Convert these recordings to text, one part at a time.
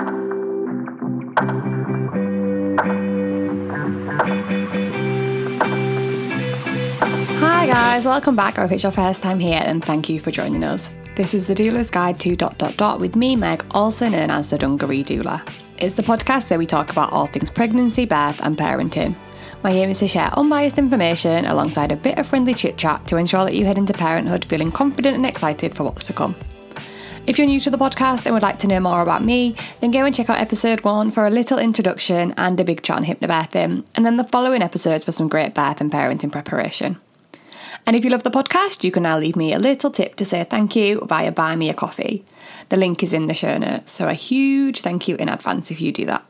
Hi guys, welcome back or if it's your first time here and thank you for joining us. This is the Doula's Guide to dot dot dot with me, Meg, also known as the Dungaree Doula. It's the podcast where we talk about all things pregnancy, birth and parenting. My aim is to share unbiased information alongside a bit of friendly chit chat to ensure that you head into parenthood feeling confident and excited for what's to come. If you're new to the podcast and would like to know more about me, then go and check out episode one for a little introduction and a big chat on hypnobirthing, and then the following episodes for some great birth and parenting preparation. And if you love the podcast, you can now leave me a little tip to say thank you via Buy Me a Coffee. The link is in the show notes, so a huge thank you in advance if you do that.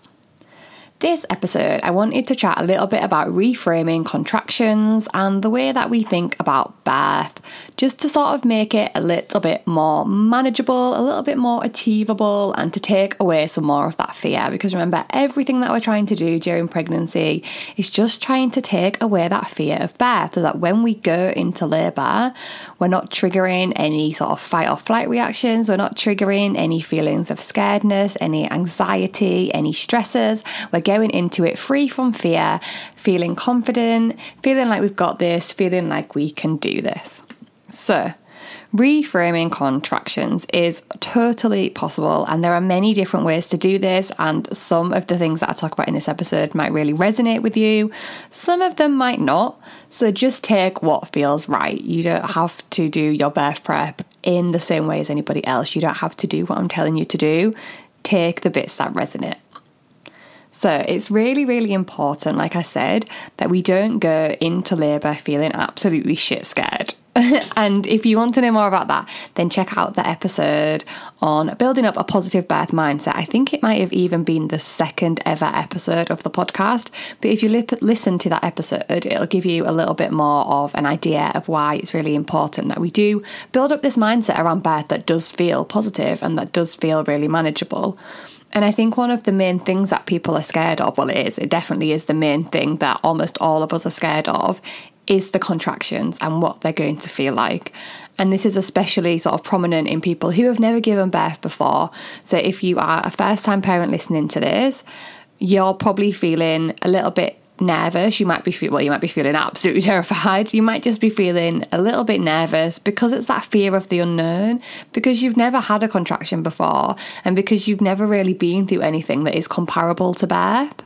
This episode, I wanted to chat a little bit about reframing contractions and the way that we think about birth, just to sort of make it a little bit more manageable, a little bit more achievable, and to take away some more of that fear. Because remember, everything that we're trying to do during pregnancy is just trying to take away that fear of birth so that when we go into labour, we're not triggering any sort of fight or flight reactions, we're not triggering any feelings of scaredness, any anxiety, any stresses. We're going into it free from fear, feeling confident, feeling like we've got this, feeling like we can do this. So, reframing contractions is totally possible, and there are many different ways to do this. And some of the things that I talk about in this episode might really resonate with you, some of them might not. So, just take what feels right. You don't have to do your birth prep in the same way as anybody else, you don't have to do what I'm telling you to do. Take the bits that resonate. So it's really, really important, like I said, that we don't go into labour feeling absolutely shit scared. and if you want to know more about that, then check out the episode on building up a positive birth mindset. I think it might have even been the second ever episode of the podcast. But if you lip- listen to that episode, it'll give you a little bit more of an idea of why it's really important that we do build up this mindset around birth that does feel positive and that does feel really manageable. And I think one of the main things that people are scared of, well, it is, it definitely is the main thing that almost all of us are scared of, is the contractions and what they're going to feel like. And this is especially sort of prominent in people who have never given birth before. So if you are a first time parent listening to this, you're probably feeling a little bit nervous. You might be well, you might be feeling absolutely terrified. You might just be feeling a little bit nervous because it's that fear of the unknown, because you've never had a contraction before, and because you've never really been through anything that is comparable to birth.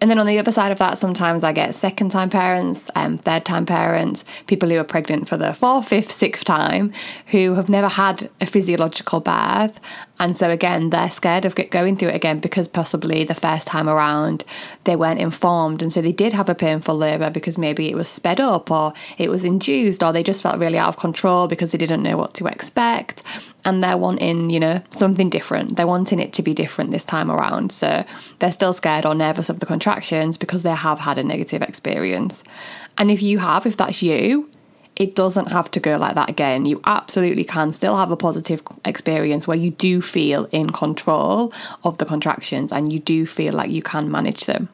And then on the other side of that, sometimes I get second time parents, um, third time parents, people who are pregnant for the fourth, fifth, sixth time, who have never had a physiological birth. And so, again, they're scared of going through it again because possibly the first time around they weren't informed. And so they did have a painful labour because maybe it was sped up or it was induced or they just felt really out of control because they didn't know what to expect. And they're wanting, you know, something different. They're wanting it to be different this time around. So they're still scared or nervous of the contractions because they have had a negative experience. And if you have, if that's you, it doesn't have to go like that again. You absolutely can still have a positive experience where you do feel in control of the contractions and you do feel like you can manage them.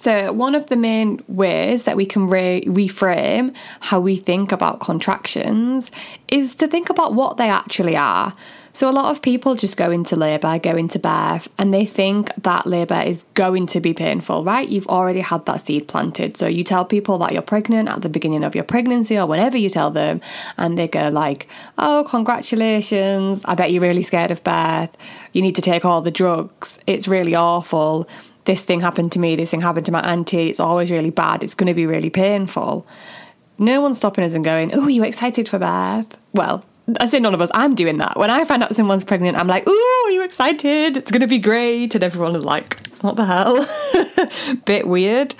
So, one of the main ways that we can re- reframe how we think about contractions is to think about what they actually are. So, a lot of people just go into labour, go into birth, and they think that labour is going to be painful, right? You've already had that seed planted. So, you tell people that you're pregnant at the beginning of your pregnancy or whenever you tell them, and they go, like, oh, congratulations. I bet you're really scared of birth. You need to take all the drugs. It's really awful. This thing happened to me. This thing happened to my auntie. It's always really bad. It's going to be really painful. No one's stopping us and going, oh, you excited for birth? Well, I say none of us. I'm doing that. When I find out someone's pregnant, I'm like, "Ooh, are you excited? It's going to be great!" And everyone is like, "What the hell?" Bit weird,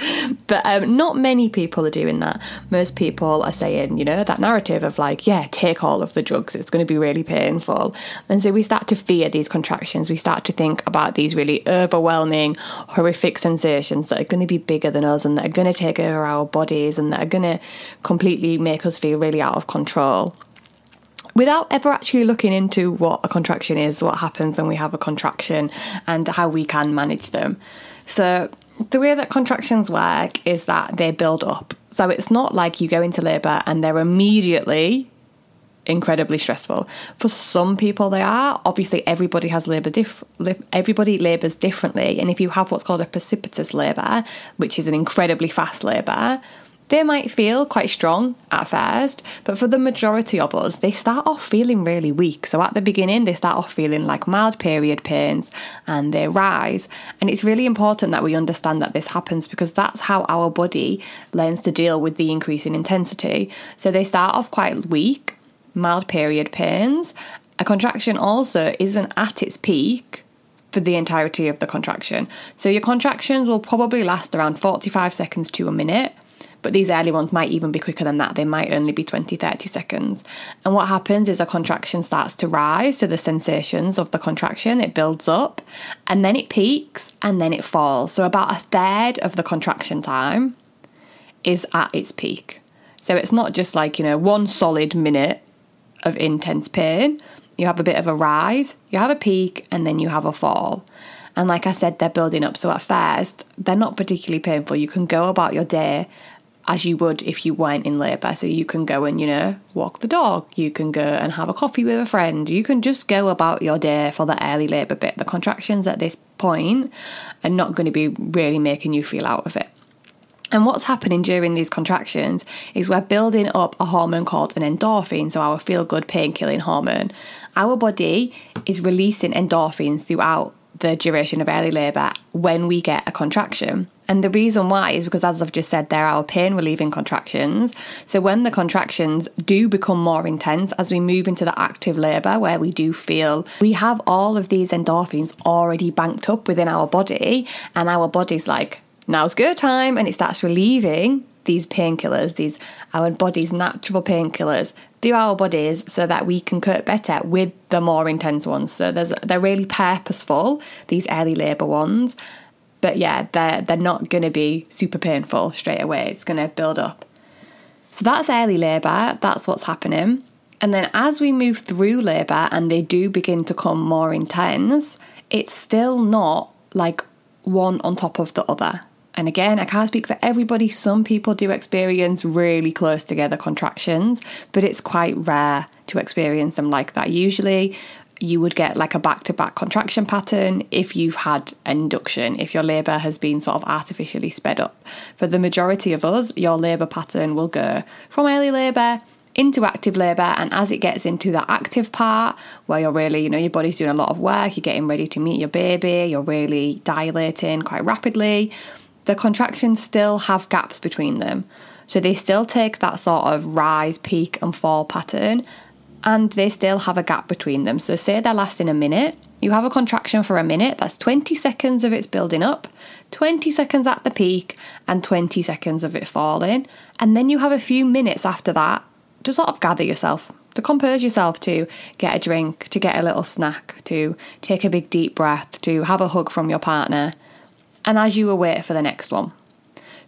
but um, not many people are doing that. Most people are saying, you know, that narrative of like, "Yeah, take all of the drugs. It's going to be really painful," and so we start to fear these contractions. We start to think about these really overwhelming, horrific sensations that are going to be bigger than us and that are going to take over our bodies and that are going to completely make us feel really out of control without ever actually looking into what a contraction is, what happens when we have a contraction, and how we can manage them. So, the way that contractions work is that they build up. So, it's not like you go into labour and they're immediately incredibly stressful. For some people, they are. Obviously, everybody has labour. Diff- everybody labours differently, and if you have what's called a precipitous labour, which is an incredibly fast labour, they might feel quite strong at first, but for the majority of us, they start off feeling really weak. So at the beginning, they start off feeling like mild period pains and they rise. And it's really important that we understand that this happens because that's how our body learns to deal with the increase in intensity. So they start off quite weak, mild period pains. A contraction also isn't at its peak for the entirety of the contraction. So your contractions will probably last around 45 seconds to a minute but these early ones might even be quicker than that. They might only be 20, 30 seconds. And what happens is a contraction starts to rise, so the sensations of the contraction, it builds up, and then it peaks, and then it falls. So about a third of the contraction time is at its peak. So it's not just like, you know, one solid minute of intense pain. You have a bit of a rise, you have a peak, and then you have a fall. And like I said, they're building up. So at first, they're not particularly painful. You can go about your day as you would if you weren't in labour. So you can go and, you know, walk the dog, you can go and have a coffee with a friend, you can just go about your day for the early labour bit. The contractions at this point are not going to be really making you feel out of it. And what's happening during these contractions is we're building up a hormone called an endorphin, so our feel good pain killing hormone. Our body is releasing endorphins throughout the duration of early labour when we get a contraction. And the reason why is because, as I've just said, there are pain relieving contractions. So, when the contractions do become more intense as we move into the active labour, where we do feel we have all of these endorphins already banked up within our body, and our body's like, now's go time, and it starts relieving these painkillers, these our body's natural painkillers through our bodies so that we can cope better with the more intense ones. So there's they're really purposeful, these early labour ones. But yeah, they're they're not going to be super painful straight away. It's going to build up. So that's early labour. That's what's happening. And then as we move through labour and they do begin to come more intense, it's still not like one on top of the other. And again, I can't speak for everybody. Some people do experience really close together contractions, but it's quite rare to experience them like that. Usually, you would get like a back to back contraction pattern if you've had induction, if your labour has been sort of artificially sped up. For the majority of us, your labour pattern will go from early labour into active labour and as it gets into the active part where you're really you know your body's doing a lot of work you're getting ready to meet your baby you're really dilating quite rapidly the contractions still have gaps between them so they still take that sort of rise peak and fall pattern and they still have a gap between them. So, say they're lasting a minute, you have a contraction for a minute, that's 20 seconds of its building up, 20 seconds at the peak, and 20 seconds of it falling. And then you have a few minutes after that to sort of gather yourself, to compose yourself, to get a drink, to get a little snack, to take a big deep breath, to have a hug from your partner, and as you await for the next one.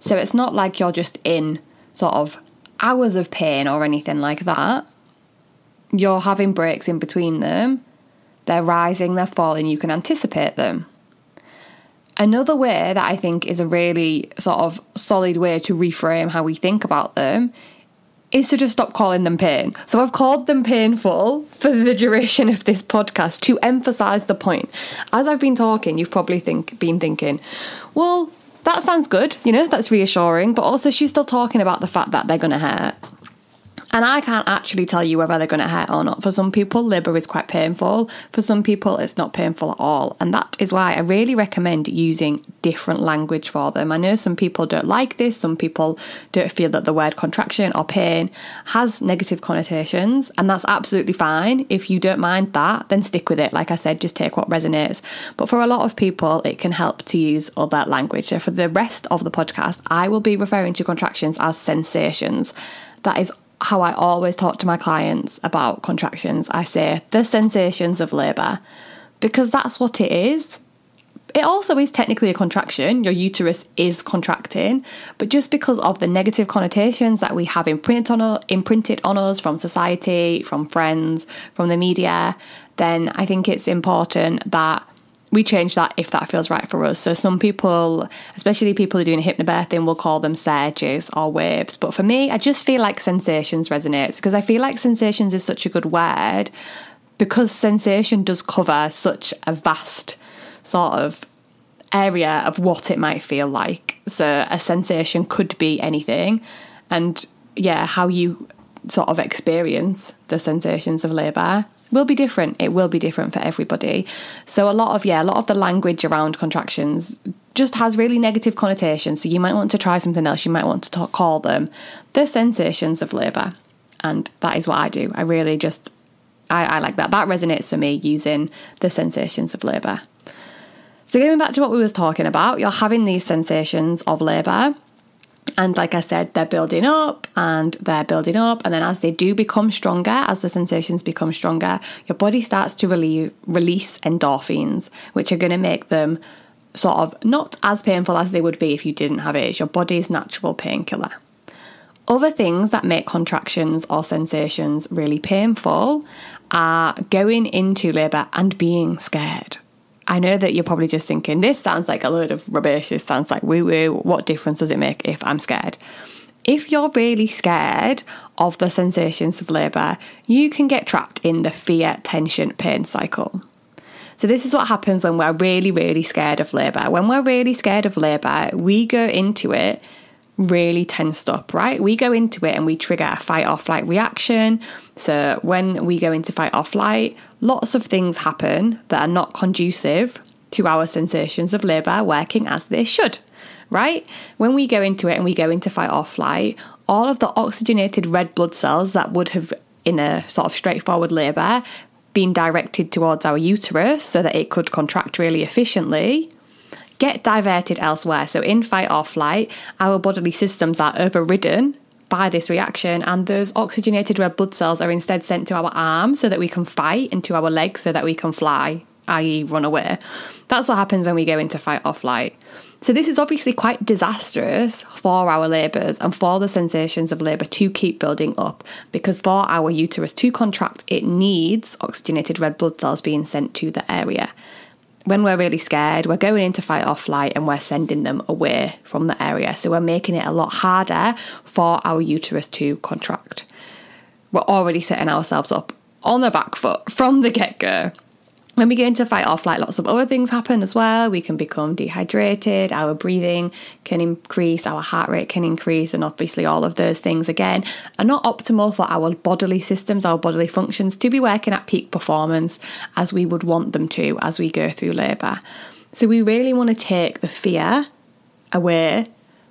So, it's not like you're just in sort of hours of pain or anything like that you're having breaks in between them, they're rising, they're falling, you can anticipate them. Another way that I think is a really sort of solid way to reframe how we think about them is to just stop calling them pain. So I've called them painful for the duration of this podcast to emphasize the point. As I've been talking, you've probably think been thinking, well, that sounds good, you know, that's reassuring, but also she's still talking about the fact that they're going to hurt. And I can't actually tell you whether they're going to hurt or not. For some people, labour is quite painful. For some people, it's not painful at all. And that is why I really recommend using different language for them. I know some people don't like this. Some people don't feel that the word contraction or pain has negative connotations. And that's absolutely fine. If you don't mind that, then stick with it. Like I said, just take what resonates. But for a lot of people, it can help to use other language. So for the rest of the podcast, I will be referring to contractions as sensations. That is how I always talk to my clients about contractions. I say the sensations of labour because that's what it is. It also is technically a contraction. Your uterus is contracting, but just because of the negative connotations that we have imprinted on, imprinted on us from society, from friends, from the media, then I think it's important that we change that if that feels right for us. So some people, especially people who are doing hypnobirthing, will call them surges or waves. But for me, I just feel like sensations resonates because I feel like sensations is such a good word because sensation does cover such a vast sort of area of what it might feel like. So a sensation could be anything. And yeah, how you sort of experience the sensations of labour will be different. It will be different for everybody. So a lot of yeah, a lot of the language around contractions just has really negative connotations. So you might want to try something else. You might want to talk, call them the sensations of labour, and that is what I do. I really just I, I like that. That resonates for me using the sensations of labour. So going back to what we was talking about, you're having these sensations of labour and like I said, they're building up and they're building up. And then as they do become stronger, as the sensations become stronger, your body starts to relieve, release endorphins, which are going to make them sort of not as painful as they would be if you didn't have it. It's your body's natural painkiller. Other things that make contractions or sensations really painful are going into labour and being scared. I know that you're probably just thinking, this sounds like a load of rubbish, this sounds like woo woo. What difference does it make if I'm scared? If you're really scared of the sensations of labour, you can get trapped in the fear, tension, pain cycle. So, this is what happens when we're really, really scared of labour. When we're really scared of labour, we go into it really tensed up, right? We go into it and we trigger a fight or flight reaction. So when we go into fight or flight, lots of things happen that are not conducive to our sensations of labour working as they should, right? When we go into it and we go into fight or flight, all of the oxygenated red blood cells that would have in a sort of straightforward labour been directed towards our uterus so that it could contract really efficiently get diverted elsewhere. So, in fight or flight, our bodily systems are overridden by this reaction, and those oxygenated red blood cells are instead sent to our arms so that we can fight, and to our legs so that we can fly, i.e., run away. That's what happens when we go into fight or flight. So, this is obviously quite disastrous for our labours and for the sensations of labour to keep building up because for our uterus to contract, it needs oxygenated red blood cells being sent to the area when we're really scared, we're going into fight or flight and we're sending them away from the area. So we're making it a lot harder for our uterus to contract. We're already setting ourselves up on the back foot from the get go when we get into fight or flight, lots of other things happen as well. We can become dehydrated, our breathing can increase, our heart rate can increase, and obviously, all of those things again are not optimal for our bodily systems, our bodily functions to be working at peak performance as we would want them to as we go through labour. So, we really want to take the fear away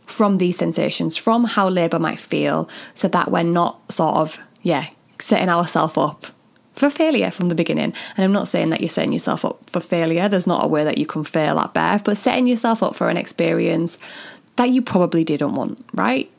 from these sensations, from how labour might feel, so that we're not sort of, yeah, setting ourselves up for failure from the beginning. And I'm not saying that you're setting yourself up for failure. There's not a way that you can fail at birth, but setting yourself up for an experience that you probably didn't want, right?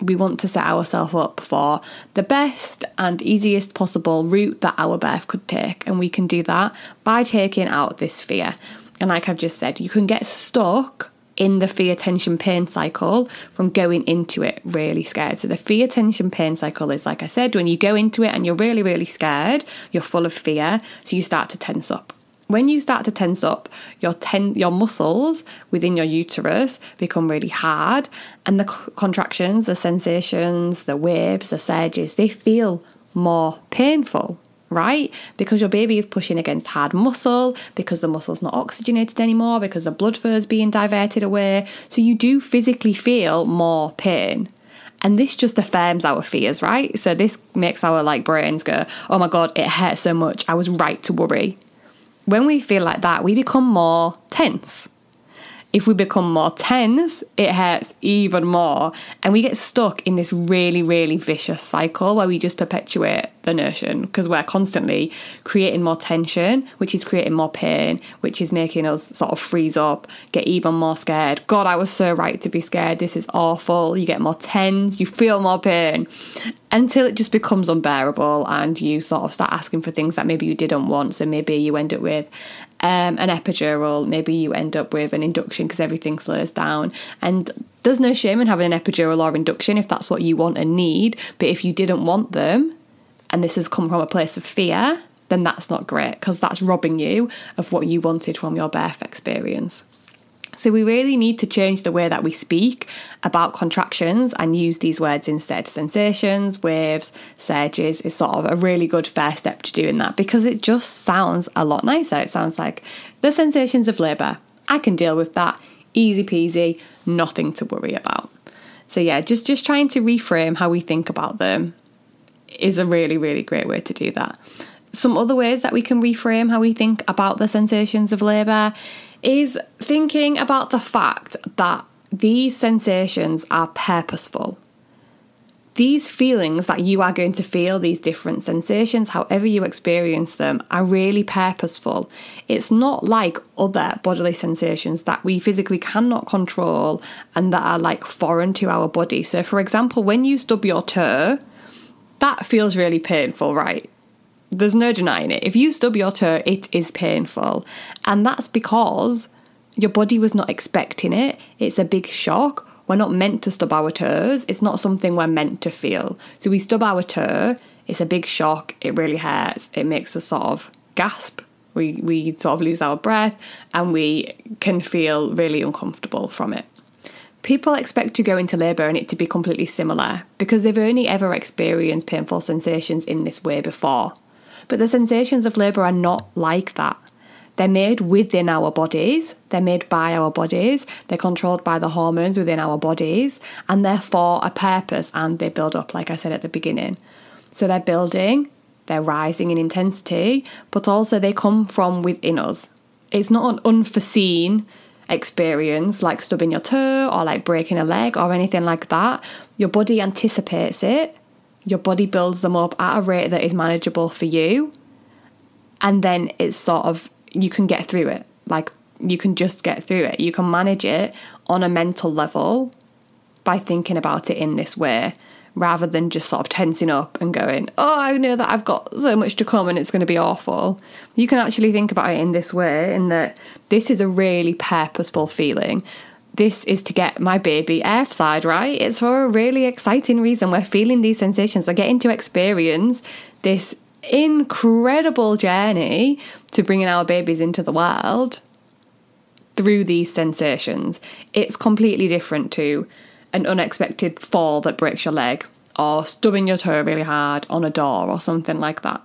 We want to set ourselves up for the best and easiest possible route that our birth could take. And we can do that by taking out this fear. And like I've just said, you can get stuck in the fear, tension, pain cycle from going into it really scared. So, the fear, tension, pain cycle is like I said, when you go into it and you're really, really scared, you're full of fear, so you start to tense up. When you start to tense up, your ten- your muscles within your uterus become really hard, and the contractions, the sensations, the waves, the surges, they feel more painful right? Because your baby is pushing against hard muscle, because the muscle's not oxygenated anymore, because the blood flow is being diverted away. So you do physically feel more pain. And this just affirms our fears, right? So this makes our like brains go, oh my God, it hurts so much. I was right to worry. When we feel like that, we become more tense. If we become more tense, it hurts even more. And we get stuck in this really, really vicious cycle where we just perpetuate the notion because we're constantly creating more tension, which is creating more pain, which is making us sort of freeze up, get even more scared. God, I was so right to be scared. This is awful. You get more tense, you feel more pain until it just becomes unbearable and you sort of start asking for things that maybe you didn't want. So maybe you end up with um, an epidural, maybe you end up with an induction because everything slows down. And there's no shame in having an epidural or induction if that's what you want and need. But if you didn't want them, and this has come from a place of fear, then that's not great because that's robbing you of what you wanted from your birth experience. So, we really need to change the way that we speak about contractions and use these words instead. Sensations, waves, surges is sort of a really good first step to doing that because it just sounds a lot nicer. It sounds like the sensations of labour. I can deal with that. Easy peasy, nothing to worry about. So, yeah, just, just trying to reframe how we think about them is a really, really great way to do that. Some other ways that we can reframe how we think about the sensations of labour is thinking about the fact that these sensations are purposeful. These feelings that you are going to feel, these different sensations, however you experience them, are really purposeful. It's not like other bodily sensations that we physically cannot control and that are like foreign to our body. So, for example, when you stub your toe, that feels really painful, right? There's no denying it. If you stub your toe, it is painful. And that's because your body was not expecting it. It's a big shock. We're not meant to stub our toes. It's not something we're meant to feel. So we stub our toe, it's a big shock. It really hurts. It makes us sort of gasp. We, we sort of lose our breath and we can feel really uncomfortable from it. People expect to go into labour and it to be completely similar because they've only ever experienced painful sensations in this way before. But the sensations of labour are not like that. They're made within our bodies, they're made by our bodies, they're controlled by the hormones within our bodies, and they're for a purpose and they build up, like I said at the beginning. So they're building, they're rising in intensity, but also they come from within us. It's not an unforeseen experience like stubbing your toe or like breaking a leg or anything like that. Your body anticipates it your body builds them up at a rate that is manageable for you. And then it's sort of, you can get through it. Like, you can just get through it. You can manage it on a mental level by thinking about it in this way rather than just sort of tensing up and going, oh, I know that I've got so much to come and it's going to be awful. You can actually think about it in this way, in that this is a really purposeful feeling this is to get my baby airside, right? It's for a really exciting reason. We're feeling these sensations. We're getting to experience this incredible journey to bringing our babies into the world through these sensations. It's completely different to an unexpected fall that breaks your leg or stubbing your toe really hard on a door or something like that.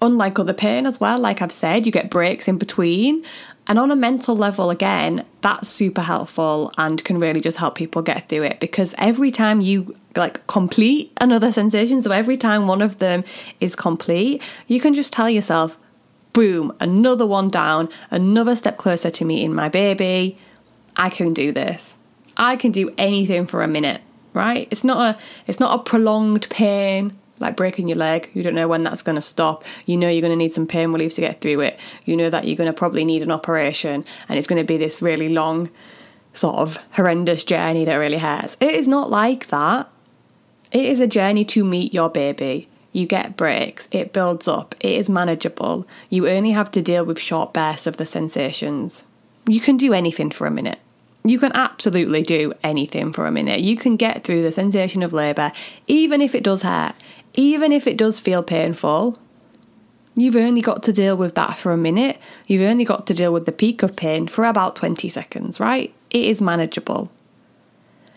Unlike other pain as well, like I've said, you get breaks in between and on a mental level, again, that's super helpful and can really just help people get through it because every time you like complete another sensation, so every time one of them is complete, you can just tell yourself, boom, another one down, another step closer to meeting my baby. I can do this. I can do anything for a minute, right? It's not a it's not a prolonged pain like breaking your leg. You don't know when that's going to stop. You know you're going to need some pain relief to get through it. You know that you're going to probably need an operation and it's going to be this really long, sort of horrendous journey that really hurts. It is not like that. It is a journey to meet your baby. You get breaks, it builds up, it is manageable. You only have to deal with short bursts of the sensations. You can do anything for a minute. You can absolutely do anything for a minute. You can get through the sensation of labour, even if it does hurt, even if it does feel painful, you've only got to deal with that for a minute. You've only got to deal with the peak of pain for about 20 seconds, right? It is manageable.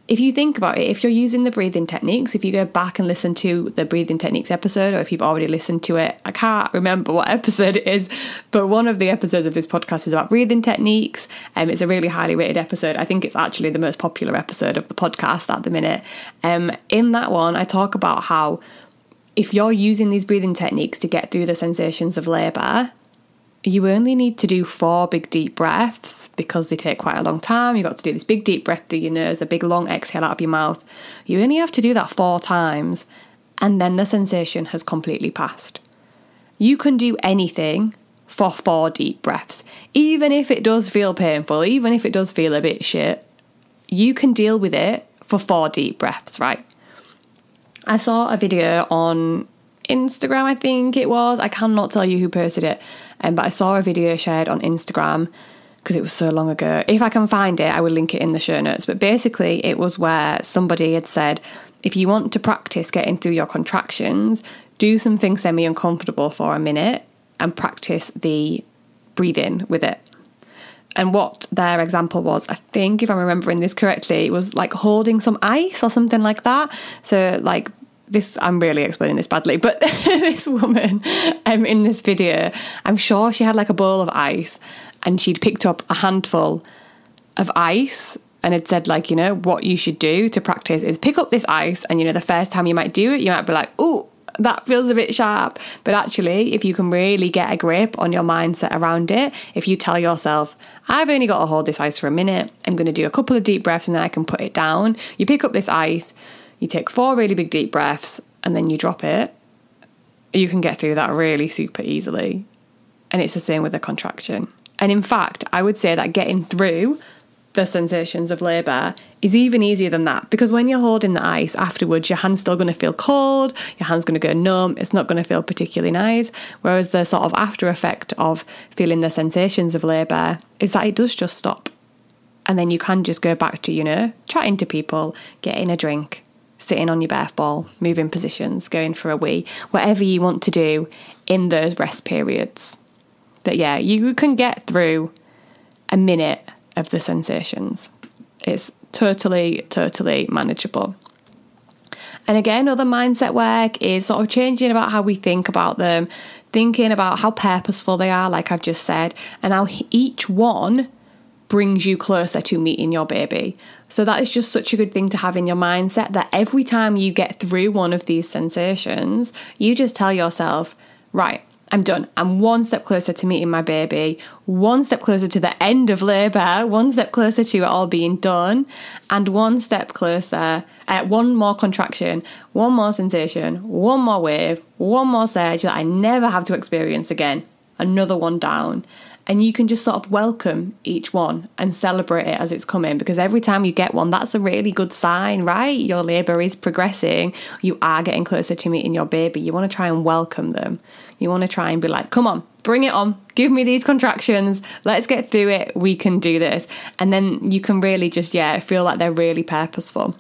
If you think about it, if you're using the breathing techniques, if you go back and listen to the breathing techniques episode, or if you've already listened to it, I can't remember what episode it is, but one of the episodes of this podcast is about breathing techniques. Um, it's a really highly rated episode. I think it's actually the most popular episode of the podcast at the minute. Um, in that one, I talk about how if you're using these breathing techniques to get through the sensations of labour, you only need to do four big deep breaths because they take quite a long time. You've got to do this big deep breath through your nose, a big long exhale out of your mouth. You only have to do that four times, and then the sensation has completely passed. You can do anything for four deep breaths, even if it does feel painful, even if it does feel a bit shit. You can deal with it for four deep breaths, right? I saw a video on Instagram, I think it was. I cannot tell you who posted it, um, but I saw a video shared on Instagram because it was so long ago. If I can find it, I will link it in the show notes. But basically, it was where somebody had said if you want to practice getting through your contractions, do something semi uncomfortable for a minute and practice the breathing with it. And what their example was, I think, if I'm remembering this correctly, it was like holding some ice or something like that. So, like, this, I'm really explaining this badly, but this woman um, in this video, I'm sure she had like a bowl of ice and she'd picked up a handful of ice and had said like you know what you should do to practice is pick up this ice and you know the first time you might do it you might be like oh that feels a bit sharp. But actually, if you can really get a grip on your mindset around it, if you tell yourself, I've only got to hold this ice for a minute, I'm going to do a couple of deep breaths and then I can put it down. You pick up this ice, you take four really big deep breaths, and then you drop it. You can get through that really super easily. And it's the same with a contraction. And in fact, I would say that getting through the sensations of labour is even easier than that because when you're holding the ice afterwards, your hand's still going to feel cold, your hand's going to go numb, it's not going to feel particularly nice. Whereas the sort of after effect of feeling the sensations of labour is that it does just stop. And then you can just go back to, you know, chatting to people, getting a drink, sitting on your birth ball, moving positions, going for a wee, whatever you want to do in those rest periods. But yeah, you can get through a minute of the sensations. It's totally, totally manageable. And again, other mindset work is sort of changing about how we think about them, thinking about how purposeful they are, like I've just said, and how each one brings you closer to meeting your baby. So that is just such a good thing to have in your mindset that every time you get through one of these sensations, you just tell yourself, right, I'm done. I'm one step closer to meeting my baby, one step closer to the end of labour, one step closer to it all being done, and one step closer, uh, one more contraction, one more sensation, one more wave, one more surge that I never have to experience again. Another one down. And you can just sort of welcome each one and celebrate it as it's coming because every time you get one that's a really good sign right? Your labor is progressing. You are getting closer to meeting your baby. You want to try and welcome them you want to try and be like come on bring it on give me these contractions let's get through it we can do this and then you can really just yeah feel like they're really purposeful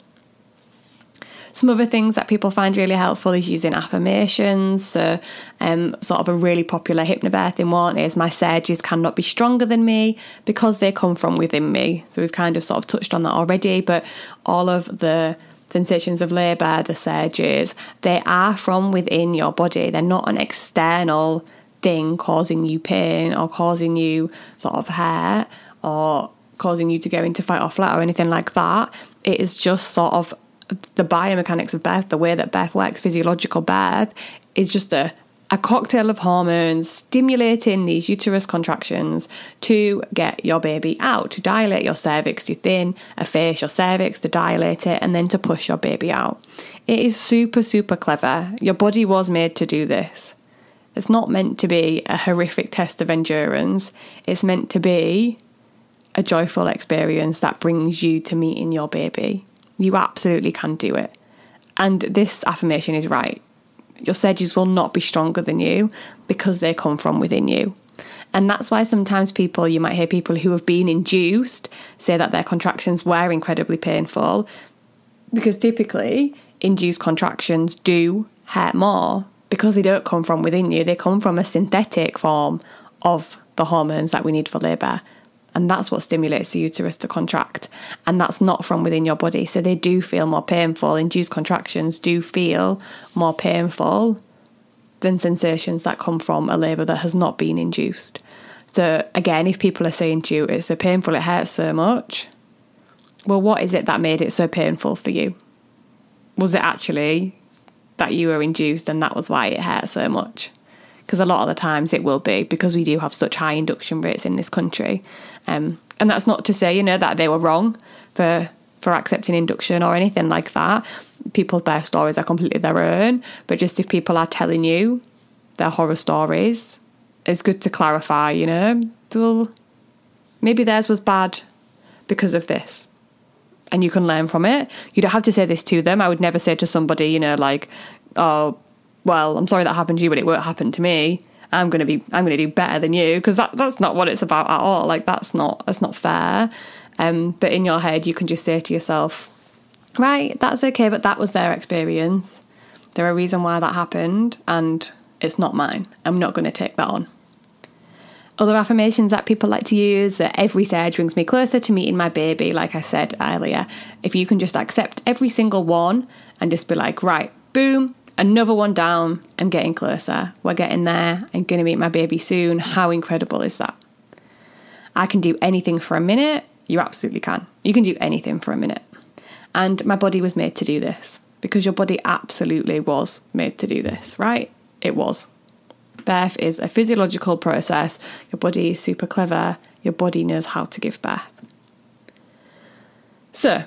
some other things that people find really helpful is using affirmations. So, um, sort of a really popular hypnobirthing one is my surges cannot be stronger than me because they come from within me. So we've kind of sort of touched on that already, but all of the sensations of labour, the surges, they are from within your body. They're not an external thing causing you pain or causing you sort of hurt or causing you to go into fight or flight or anything like that. It is just sort of the biomechanics of birth, the way that birth works, physiological birth, is just a, a cocktail of hormones stimulating these uterus contractions to get your baby out, to dilate your cervix to thin, efface your cervix to dilate it, and then to push your baby out. It is super, super clever. Your body was made to do this. It's not meant to be a horrific test of endurance, it's meant to be a joyful experience that brings you to meeting your baby. You absolutely can do it. And this affirmation is right. Your surges will not be stronger than you because they come from within you. And that's why sometimes people, you might hear people who have been induced say that their contractions were incredibly painful because typically induced contractions do hurt more because they don't come from within you, they come from a synthetic form of the hormones that we need for labour. And that's what stimulates the uterus to contract. And that's not from within your body. So they do feel more painful. Induced contractions do feel more painful than sensations that come from a labour that has not been induced. So again, if people are saying to you, it's so painful, it hurts so much, well, what is it that made it so painful for you? Was it actually that you were induced and that was why it hurt so much? because a lot of the times it will be because we do have such high induction rates in this country. Um, and that's not to say, you know, that they were wrong for for accepting induction or anything like that. People's birth stories are completely their own, but just if people are telling you their horror stories, it's good to clarify, you know, well, maybe theirs was bad because of this. And you can learn from it. You don't have to say this to them. I would never say to somebody, you know, like, oh, well, I'm sorry that happened to you, but it won't happen to me. I'm gonna be I'm gonna do better than you because that that's not what it's about at all. Like that's not that's not fair. Um, but in your head, you can just say to yourself, Right, that's okay, but that was their experience. There are a reason why that happened, and it's not mine. I'm not going to take that on. Other affirmations that people like to use are every stage brings me closer to meeting my baby, like I said earlier. If you can just accept every single one and just be like, right, boom, another one down, I'm getting closer. We're getting there. I'm going to meet my baby soon. How incredible is that? I can do anything for a minute. You absolutely can. You can do anything for a minute. And my body was made to do this because your body absolutely was made to do this, right? It was. Birth is a physiological process. Your body is super clever. Your body knows how to give birth. So,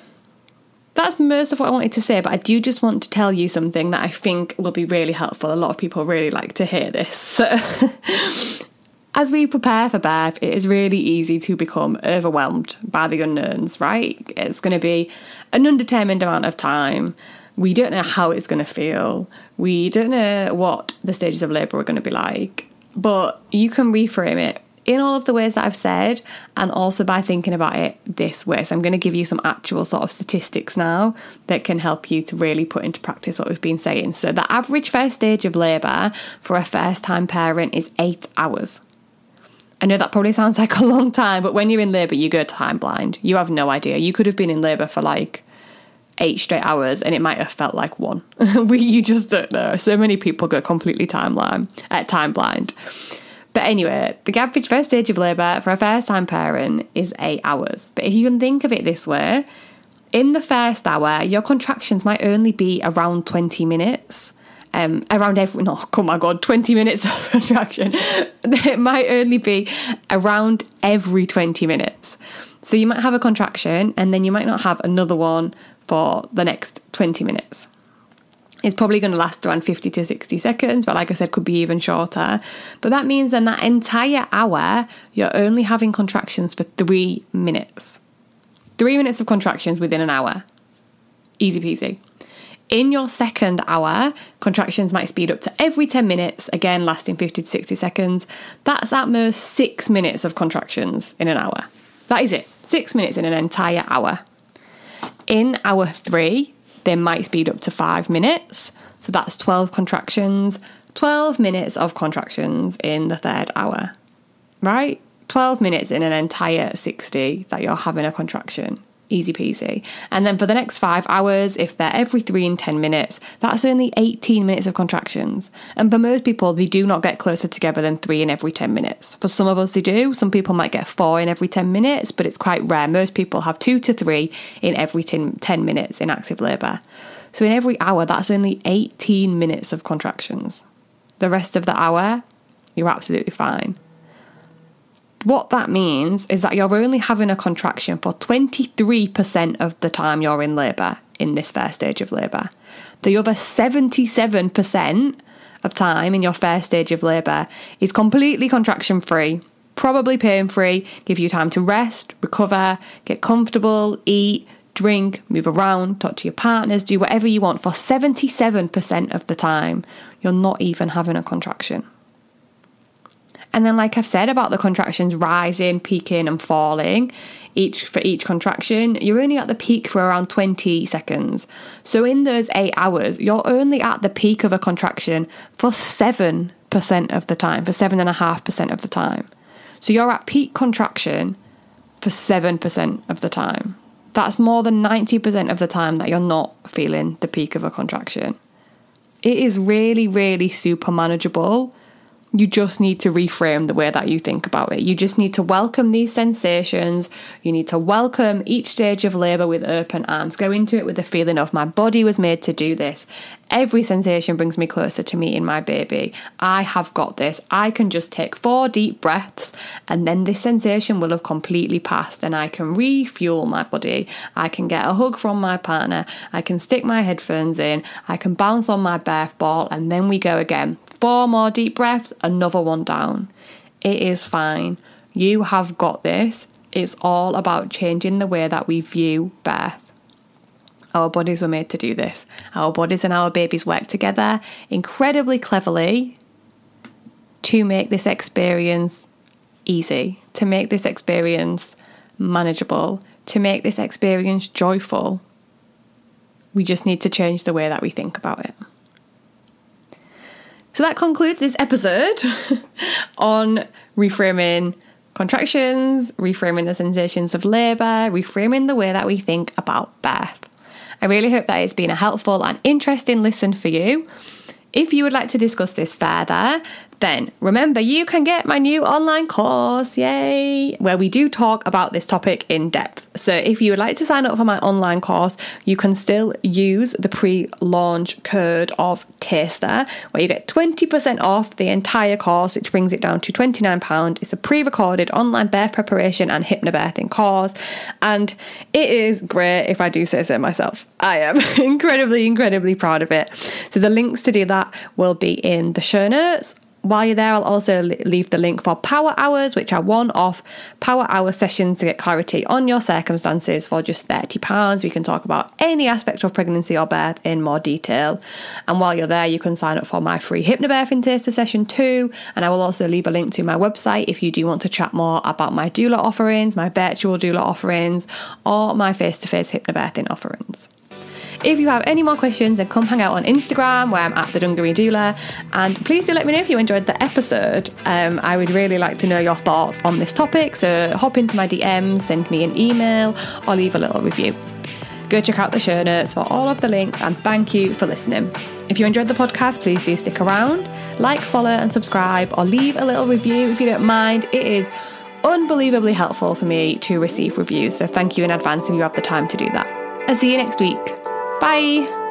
that's most of what I wanted to say, but I do just want to tell you something that I think will be really helpful. A lot of people really like to hear this. So, as we prepare for birth, it is really easy to become overwhelmed by the unknowns, right? It's going to be an undetermined amount of time. We don't know how it's going to feel. We don't know what the stages of labour are going to be like. But you can reframe it in all of the ways that I've said, and also by thinking about it this way. So, I'm going to give you some actual sort of statistics now that can help you to really put into practice what we've been saying. So, the average first stage of labour for a first time parent is eight hours. I know that probably sounds like a long time, but when you're in labour, you go time blind. You have no idea. You could have been in labour for like eight straight hours and it might have felt like one. we you just don't know. So many people go completely timeline at uh, time blind. But anyway, the average first stage of labour for a first time parent is eight hours. But if you can think of it this way, in the first hour, your contractions might only be around 20 minutes. Um, around every, no, oh my god, 20 minutes of contraction. it might only be around every 20 minutes. So you might have a contraction and then you might not have another one for the next 20 minutes. It's probably going to last around 50 to 60 seconds, but like I said, could be even shorter. But that means then that entire hour, you're only having contractions for three minutes. Three minutes of contractions within an hour. Easy peasy. In your second hour, contractions might speed up to every 10 minutes, again lasting 50 to 60 seconds. That's at most six minutes of contractions in an hour. That is it. Six minutes in an entire hour. In hour three, they might speed up to five minutes. So that's 12 contractions, 12 minutes of contractions in the third hour, right? 12 minutes in an entire 60 that you're having a contraction easy peasy. And then for the next five hours, if they're every three and 10 minutes, that's only 18 minutes of contractions. And for most people, they do not get closer together than three in every 10 minutes. For some of us, they do. Some people might get four in every 10 minutes, but it's quite rare. Most people have two to three in every 10, minutes in active labour. So in every hour, that's only 18 minutes of contractions. The rest of the hour, you're absolutely fine. What that means is that you're only having a contraction for 23% of the time you're in labour in this first stage of labour. The other 77% of time in your first stage of labour is completely contraction free, probably pain free, give you time to rest, recover, get comfortable, eat, drink, move around, talk to your partners, do whatever you want. For 77% of the time, you're not even having a contraction. And then, like I've said about the contractions rising, peaking, and falling, each for each contraction, you're only at the peak for around 20 seconds. So, in those eight hours, you're only at the peak of a contraction for 7% of the time, for 7.5% of the time. So, you're at peak contraction for 7% of the time. That's more than 90% of the time that you're not feeling the peak of a contraction. It is really, really super manageable you just need to reframe the way that you think about it. You just need to welcome these sensations. You need to welcome each stage of labour with open arms. Go into it with the feeling of my body was made to do this. Every sensation brings me closer to meeting my baby. I have got this. I can just take four deep breaths and then this sensation will have completely passed and I can refuel my body. I can get a hug from my partner. I can stick my headphones in. I can bounce on my birth ball and then we go again Four more deep breaths, another one down. It is fine. You have got this. It's all about changing the way that we view birth. Our bodies were made to do this. Our bodies and our babies work together incredibly cleverly to make this experience easy, to make this experience manageable, to make this experience joyful. We just need to change the way that we think about it. So that concludes this episode on reframing contractions, reframing the sensations of labour, reframing the way that we think about birth. I really hope that it's been a helpful and interesting listen for you. If you would like to discuss this further, then remember you can get my new online course, yay, where we do talk about this topic in depth. So if you would like to sign up for my online course, you can still use the pre launch code of Taster, where you get 20% off the entire course, which brings it down to £29. It's a pre recorded online birth preparation and hypnobirthing course, and it is great if I do say so myself. I am incredibly, incredibly proud of it. So the links to do that will be in the show notes while you're there, I'll also leave the link for power hours, which are one off power hour sessions to get clarity on your circumstances for just £30. We can talk about any aspect of pregnancy or birth in more detail. And while you're there, you can sign up for my free hypnobirthing taster session too. And I will also leave a link to my website if you do want to chat more about my doula offerings, my virtual doula offerings, or my face to face hypnobirthing offerings. If you have any more questions, then come hang out on Instagram where I'm at the Dungaree Doula. And please do let me know if you enjoyed the episode. Um, I would really like to know your thoughts on this topic. So hop into my DMs, send me an email, or leave a little review. Go check out the show notes for all of the links and thank you for listening. If you enjoyed the podcast, please do stick around, like, follow, and subscribe, or leave a little review if you don't mind. It is unbelievably helpful for me to receive reviews, so thank you in advance if you have the time to do that. I'll see you next week. Bye.